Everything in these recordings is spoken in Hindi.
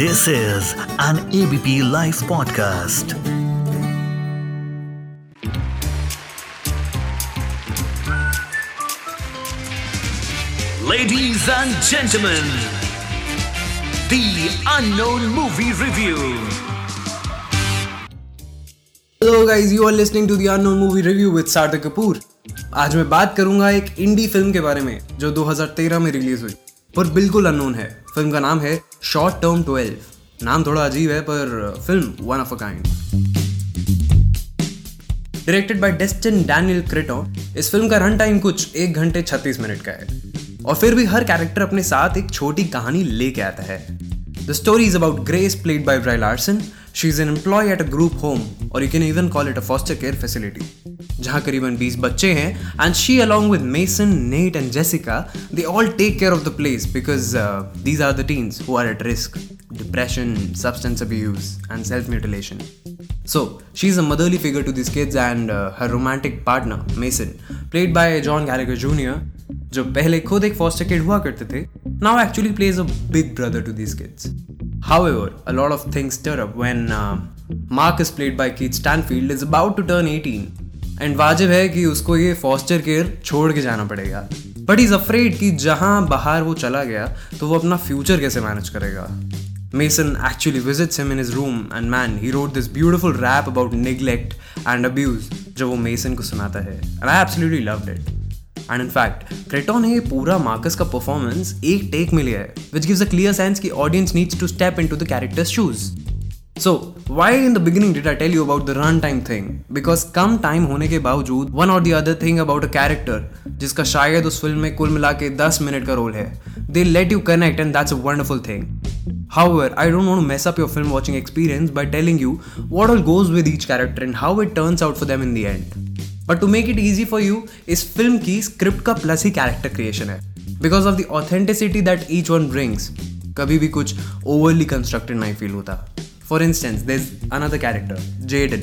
This is an ABP Life podcast. Ladies and gentlemen, the unknown movie review. Hello guys you are listening to the unknown movie review with Sarthak Kapoor आज मैं बात करूँगा एक इंडी फ़िल्म के बारे में जो 2013 में रिलीज़ हुई पर बिल्कुल अननोन है। फ़िल्म का नाम है शॉर्ट टर्म 12 नाम थोड़ा अजीब है, पर film one of a kind directed by Destin Daniel Cretton इस फ़िल्म का रन टाइम कुछ एक घंटे छत्तीस मिनट का है। और फिर भी हर कैरेक्टर अपने साथ एक छोटी कहानी लेके आता है। The story is about Grace played by Brie Larson she is an employee at a group home और you can even call it a foster care facility जहाँ करीबन 20 बच्चे हैं and she along with Mason Nate and Jessica they all take care of the place because these are the teens who are at risk depression substance abuse and self mutilation so she is a motherly figure to this kids and her romantic partner Mason played by John Gallagher Junior जो पहले खुद एक फॉस्टर किड हुआ करते थे now actually plays a big brother to this kids however a lot of things turn Mark is played by Keith Stanfield is about to turn eighteen and वाजिब है कि उसको ये फॉस्टर केयर छोड़ के जाना पड़ेगा। बट इज़ अफ्रेड कि जहाँ बाहर वो चला गया तो वो अपना फ्यूचर कैसे मैनेज करेगा? Mason actually visits him in his room and man, he wrote this beautiful rap about neglect and abuse जो वो मेसन को सुनाता है। And I absolutely loved it. And in fact Cretton ने पूरा मार्कस का परफॉर्मेंस एक टेक में लिया है which gives a clear sense कि audience needs to step into the characters shoes so why in the beginning did I tell you about the run time thing because come time होने के बावजूद वन और the other thing about a character जिसका शायद उस फ़िल्म में कुल मिला के दस मिनट का रोल है they let you connect and that's a wonderful thing However, I don't want to mess up your film watching experience by telling you what all goes with each character and how it turns out for them in the end. But to make it easy for you इस फ़िल्म की स्क्रिप्ट का प्लस ही कैरेक्टर क्रिएशन है. Because of the authenticity that each one brings कभी भी कुछ ओवरली कंस्ट्रक्टेड नहीं फील होता. For instance there another character Jaden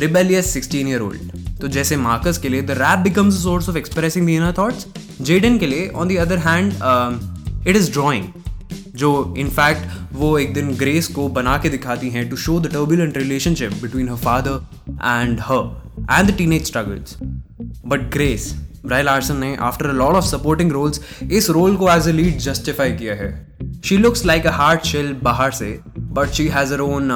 rebellious sixteen year old तो जैसे मार्कस के लिए the rap becomes source of expressing the inner thoughts Jaden के लिए on the other hand it is drawing जो इनफैक्ट वो एक दिन ग्रेस को बना के दिखाती हैं to show the turbulent relationship between her father and her and the teenage struggles. But Grace, Brie Larson ने after a lot of supporting roles इस रोल को एज अ लीड जस्टिफाई किया है. She looks like a hard shell बाहर से But she has her own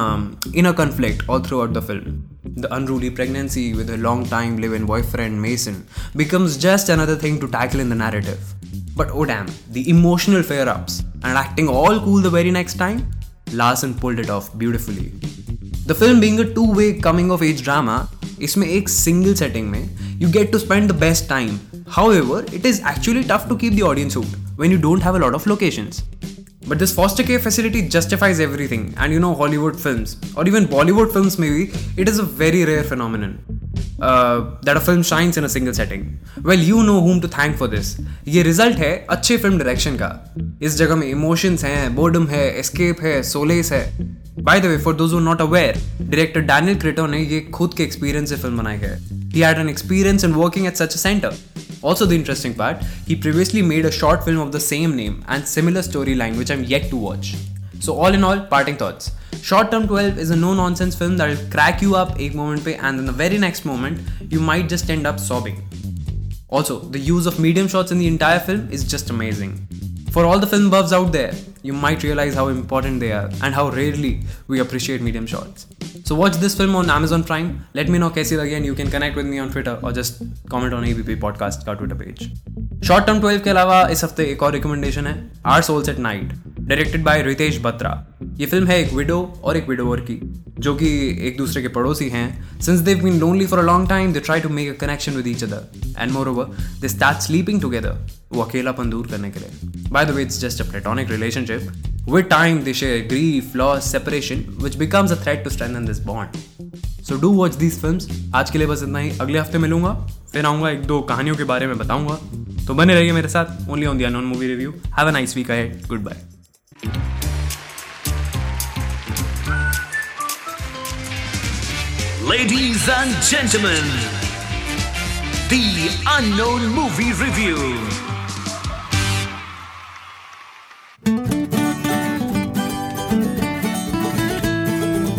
in a conflict all throughout the film The unruly pregnancy with her long time live in boyfriend Mason becomes just another thing to tackle in the narrative. But oh damn, the emotional flare ups and acting all cool the very next time, Larson pulled it off beautifully. The film being a two way coming of age drama, इसमें एक सिंगल सेटिंग में you get to spend the best time however it is actually tough to keep the audience hooked when you don't have a lot of locations But this foster care facility justifies everything and you know Hollywood film और इवन बॉलीवुड फ़िल्म में भी it is a very rare phenomenon that a film shines in a setting well you know whom to thank for this ये रिज़ल्ट है अच्छे फ़िल्म डायरेक्शन का। इस जगह में इमोशंस हैं बोर्डम है एस्केप है सोलेस है। By the way for those not aware director Daniel Cretton ने ये खुद के एक्सपीरियंस से फ़िल्म बनाई है। He had an experience in working at such centre Also, the interesting part, he previously made a short film of the same name and similar storyline, which I'm yet to watch. So, all in all, parting thoughts. Short Term 12 is a no nonsense film that will crack you up a moment pe and then the very next moment you might just end up sobbing. Also, the use of medium shots in the entire film is just amazing. For all the film buffs out there, you might realize how important they are and how rarely we appreciate medium shots. So watch this film on Amazon Prime. Let me know कैसी लगी and you can connect with me on Twitter or just comment on ABP podcast का Twitter page. Short Term 12 के अलावा इस हफ़्ते एक और रिकमेंडेशन है Our Souls at Night, directed by Ritesh Batra ये फ़िल्म है एक विडो और एक विडोवर की जो कि एक दूसरे के पड़ोसी हैं. Since they've been lonely for a long time they try to make a connection with each other and moreover they start sleeping together वो अकेलापन दूर करने के लिए. By the way it's just a platonic relationship with time they share grief loss separation which becomes a threat to strengthen this bond so do watch these film आज के लिए बस इतना ही। अगले हफ़्ते मिलूँगा। फिर आऊँगा एक दो कहानियों के बारे में बताऊँगा। तो बने रहिए मेरे साथ। Only on the unknown movie review have a nice week ahead goodbye Ladies and gentlemen, the unknown movie review.